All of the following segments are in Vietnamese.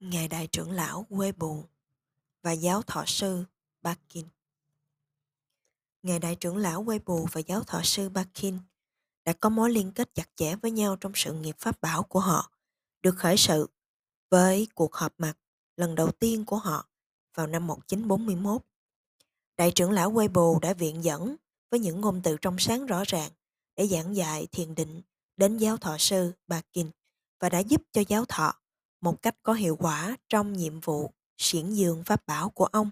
Ngài Đại trưởng lão Quê Bù và giáo thọ sư Bakin. Ngài Đại trưởng lão Quê Bù và giáo thọ sư Bakin đã có mối liên kết chặt chẽ với nhau trong sự nghiệp pháp bảo của họ, được khởi sự với cuộc họp mặt lần đầu tiên của họ vào năm 1941. Đại trưởng lão Quê Bù đã viện dẫn với những ngôn từ trong sáng rõ ràng để giảng dạy thiền định đến giáo thọ sư Bakin và đã giúp cho giáo thọ một cách có hiệu quả trong nhiệm vụ xiển dường pháp bảo của ông.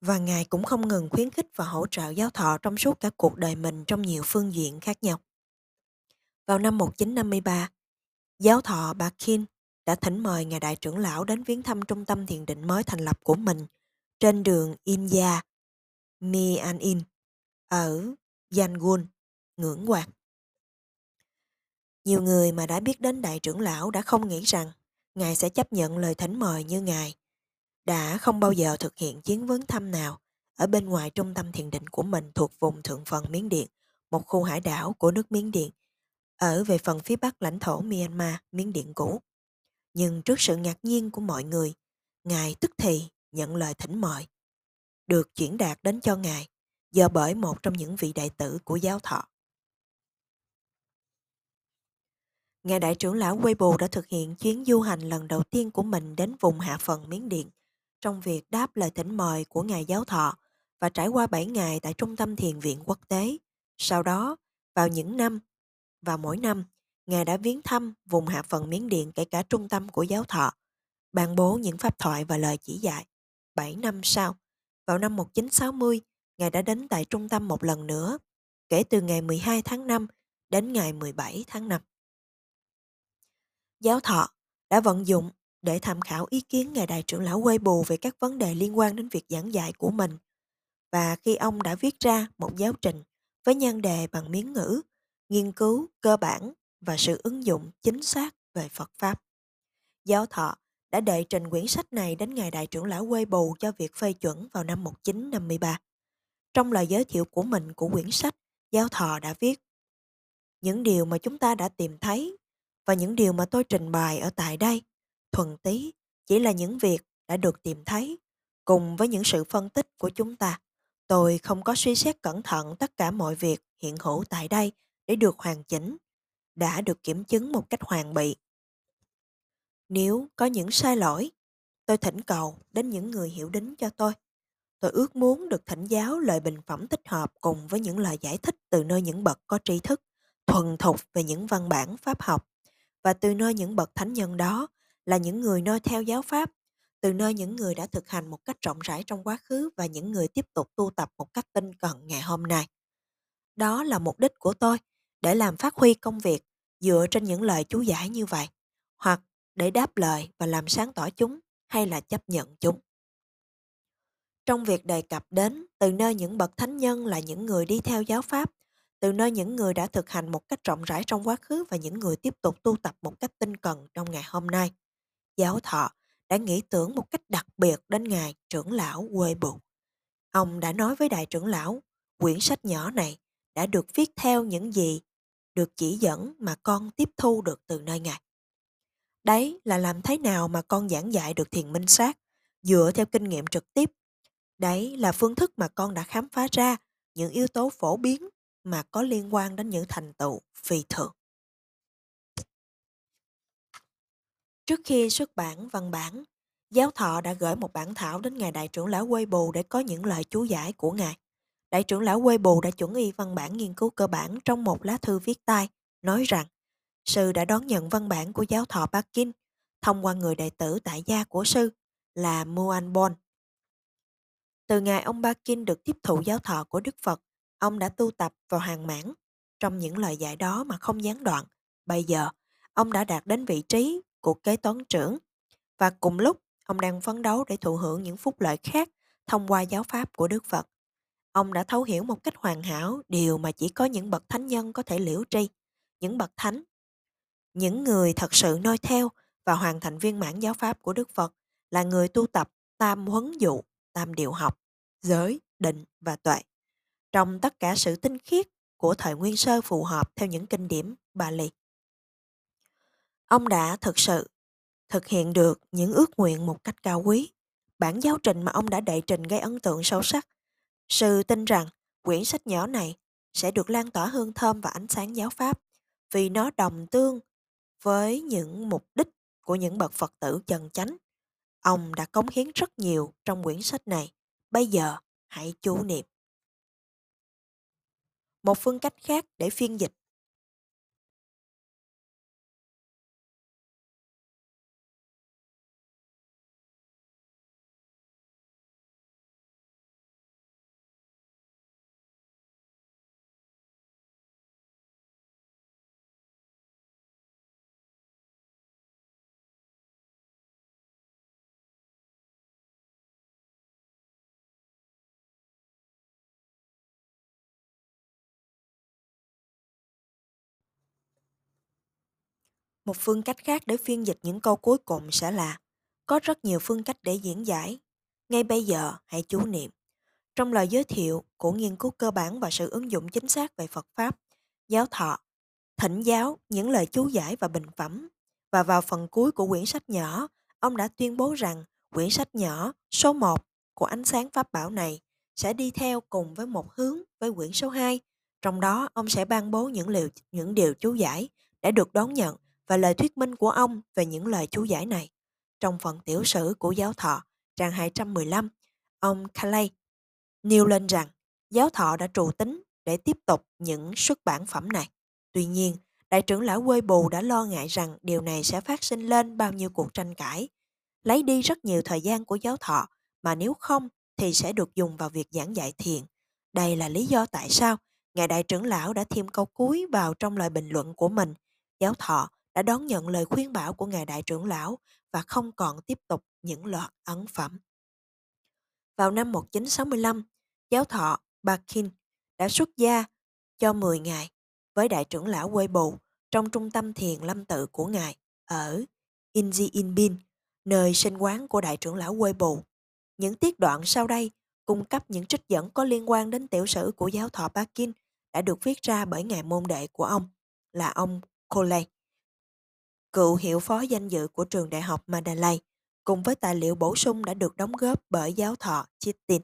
Và Ngài cũng không ngừng khuyến khích và hỗ trợ giáo thọ trong suốt cả cuộc đời mình trong nhiều phương diện khác nhau. Vào năm 1953, giáo thọ Bà Kin đã thỉnh mời Ngài Đại trưởng lão đến viếng thăm trung tâm thiền định mới thành lập của mình trên đường India, Mi An In, ở Yangon, ngưỡng quạt. Nhiều người mà đã biết đến đại trưởng lão đã không nghĩ rằng Ngài sẽ chấp nhận lời thỉnh mời như Ngài. Đã không bao giờ thực hiện chuyến vấn thăm nào ở bên ngoài trung tâm thiền định của mình thuộc vùng thượng phần Miến Điện, một khu hải đảo của nước Miến Điện, ở về phần phía bắc lãnh thổ Myanmar, Miến Điện cũ. Nhưng trước sự ngạc nhiên của mọi người, Ngài tức thì nhận lời thỉnh mời, được chuyển đạt đến cho Ngài do bởi một trong những vị đại tử của giáo thọ. Ngài Đại trưởng lão Weibo đã thực hiện chuyến du hành lần đầu tiên của mình đến vùng hạ phần Miến Điện trong việc đáp lời thỉnh mời của Ngài Giáo Thọ và trải qua 7 ngày tại Trung tâm Thiền viện Quốc tế. Sau đó, vào những năm và mỗi năm, Ngài đã viếng thăm vùng hạ phần Miến Điện kể cả trung tâm của Giáo Thọ, ban bố những pháp thoại và lời chỉ dạy. 7 năm sau, vào năm 1960, Ngài đã đến tại trung tâm một lần nữa, kể từ ngày 12 tháng 5 đến ngày 17 tháng 5 giáo thọ đã vận dụng để tham khảo ý kiến Ngài Đại trưởng lão quay Bù về các vấn đề liên quan đến việc giảng dạy của mình. Và khi ông đã viết ra một giáo trình với nhan đề bằng miếng ngữ, nghiên cứu cơ bản và sự ứng dụng chính xác về Phật Pháp. Giáo thọ đã đệ trình quyển sách này đến Ngài Đại trưởng lão Quê Bù cho việc phê chuẩn vào năm 1953. Trong lời giới thiệu của mình của quyển sách, Giáo thọ đã viết Những điều mà chúng ta đã tìm thấy và những điều mà tôi trình bày ở tại đây. Thuần tí chỉ là những việc đã được tìm thấy, cùng với những sự phân tích của chúng ta. Tôi không có suy xét cẩn thận tất cả mọi việc hiện hữu tại đây để được hoàn chỉnh, đã được kiểm chứng một cách hoàn bị. Nếu có những sai lỗi, tôi thỉnh cầu đến những người hiểu đính cho tôi. Tôi ước muốn được thỉnh giáo lời bình phẩm thích hợp cùng với những lời giải thích từ nơi những bậc có tri thức thuần thục về những văn bản pháp học và từ nơi những bậc thánh nhân đó là những người noi theo giáo pháp, từ nơi những người đã thực hành một cách rộng rãi trong quá khứ và những người tiếp tục tu tập một cách tinh cận ngày hôm nay. Đó là mục đích của tôi, để làm phát huy công việc dựa trên những lời chú giải như vậy, hoặc để đáp lời và làm sáng tỏ chúng hay là chấp nhận chúng. Trong việc đề cập đến từ nơi những bậc thánh nhân là những người đi theo giáo pháp từ nơi những người đã thực hành một cách rộng rãi trong quá khứ và những người tiếp tục tu tập một cách tinh cần trong ngày hôm nay. Giáo thọ đã nghĩ tưởng một cách đặc biệt đến ngài trưởng lão quê bụng. Ông đã nói với đại trưởng lão, quyển sách nhỏ này đã được viết theo những gì được chỉ dẫn mà con tiếp thu được từ nơi ngài. Đấy là làm thế nào mà con giảng dạy được thiền minh sát, dựa theo kinh nghiệm trực tiếp. Đấy là phương thức mà con đã khám phá ra những yếu tố phổ biến mà có liên quan đến những thành tựu phi thường. Trước khi xuất bản văn bản, giáo thọ đã gửi một bản thảo đến Ngài Đại trưởng lão Quê Bù để có những lời chú giải của Ngài. Đại trưởng lão Quê Bù đã chuẩn y văn bản nghiên cứu cơ bản trong một lá thư viết tay, nói rằng sư đã đón nhận văn bản của giáo thọ Bắc Kinh thông qua người đệ tử tại gia của sư là Muan Bon. Từ ngày ông Ba Kinh được tiếp thụ giáo thọ của Đức Phật, Ông đã tu tập vào hàng mãn trong những lời dạy đó mà không gián đoạn. Bây giờ, ông đã đạt đến vị trí của kế toán trưởng và cùng lúc ông đang phấn đấu để thụ hưởng những phúc lợi khác thông qua giáo pháp của Đức Phật. Ông đã thấu hiểu một cách hoàn hảo điều mà chỉ có những bậc thánh nhân có thể liễu tri, những bậc thánh. Những người thật sự noi theo và hoàn thành viên mãn giáo pháp của Đức Phật là người tu tập tam huấn dụ, tam điều học, giới, định và tuệ trong tất cả sự tinh khiết của thời nguyên sơ phù hợp theo những kinh điển lì. Ông đã thực sự thực hiện được những ước nguyện một cách cao quý. Bản giáo trình mà ông đã đệ trình gây ấn tượng sâu sắc. Sư tin rằng quyển sách nhỏ này sẽ được lan tỏa hương thơm và ánh sáng giáo pháp vì nó đồng tương với những mục đích của những bậc Phật tử chân chánh. Ông đã cống hiến rất nhiều trong quyển sách này. Bây giờ, hãy chú niệm. Một phương cách khác để phiên dịch. Một phương cách khác để phiên dịch những câu cuối cùng sẽ là có rất nhiều phương cách để diễn giải. Ngay bây giờ, hãy chú niệm. Trong lời giới thiệu của nghiên cứu cơ bản và sự ứng dụng chính xác về Phật Pháp, giáo thọ, thỉnh giáo, những lời chú giải và bình phẩm. Và vào phần cuối của quyển sách nhỏ, ông đã tuyên bố rằng quyển sách nhỏ số 1 của ánh sáng Pháp Bảo này sẽ đi theo cùng với một hướng với quyển số 2. Trong đó, ông sẽ ban bố những, liệu những điều chú giải để được đón nhận và lời thuyết minh của ông về những lời chú giải này. Trong phần tiểu sử của giáo thọ, trang 215, ông Calais nêu lên rằng giáo thọ đã trụ tính để tiếp tục những xuất bản phẩm này. Tuy nhiên, đại trưởng lão quê bù đã lo ngại rằng điều này sẽ phát sinh lên bao nhiêu cuộc tranh cãi, lấy đi rất nhiều thời gian của giáo thọ mà nếu không thì sẽ được dùng vào việc giảng dạy thiền. Đây là lý do tại sao Ngài Đại trưởng lão đã thêm câu cuối vào trong lời bình luận của mình. Giáo thọ đã đón nhận lời khuyên bảo của Ngài Đại trưởng lão và không còn tiếp tục những loạt ấn phẩm. Vào năm 1965, giáo thọ Bakin đã xuất gia cho 10 ngày với Đại trưởng lão Quê Bù trong trung tâm thiền lâm tự của Ngài ở Inji Inbin, nơi sinh quán của Đại trưởng lão Quê Bù. Những tiết đoạn sau đây cung cấp những trích dẫn có liên quan đến tiểu sử của giáo thọ Bakin đã được viết ra bởi ngài môn đệ của ông là ông Coley cựu hiệu phó danh dự của trường đại học Mandalay, cùng với tài liệu bổ sung đã được đóng góp bởi giáo thọ Chitin.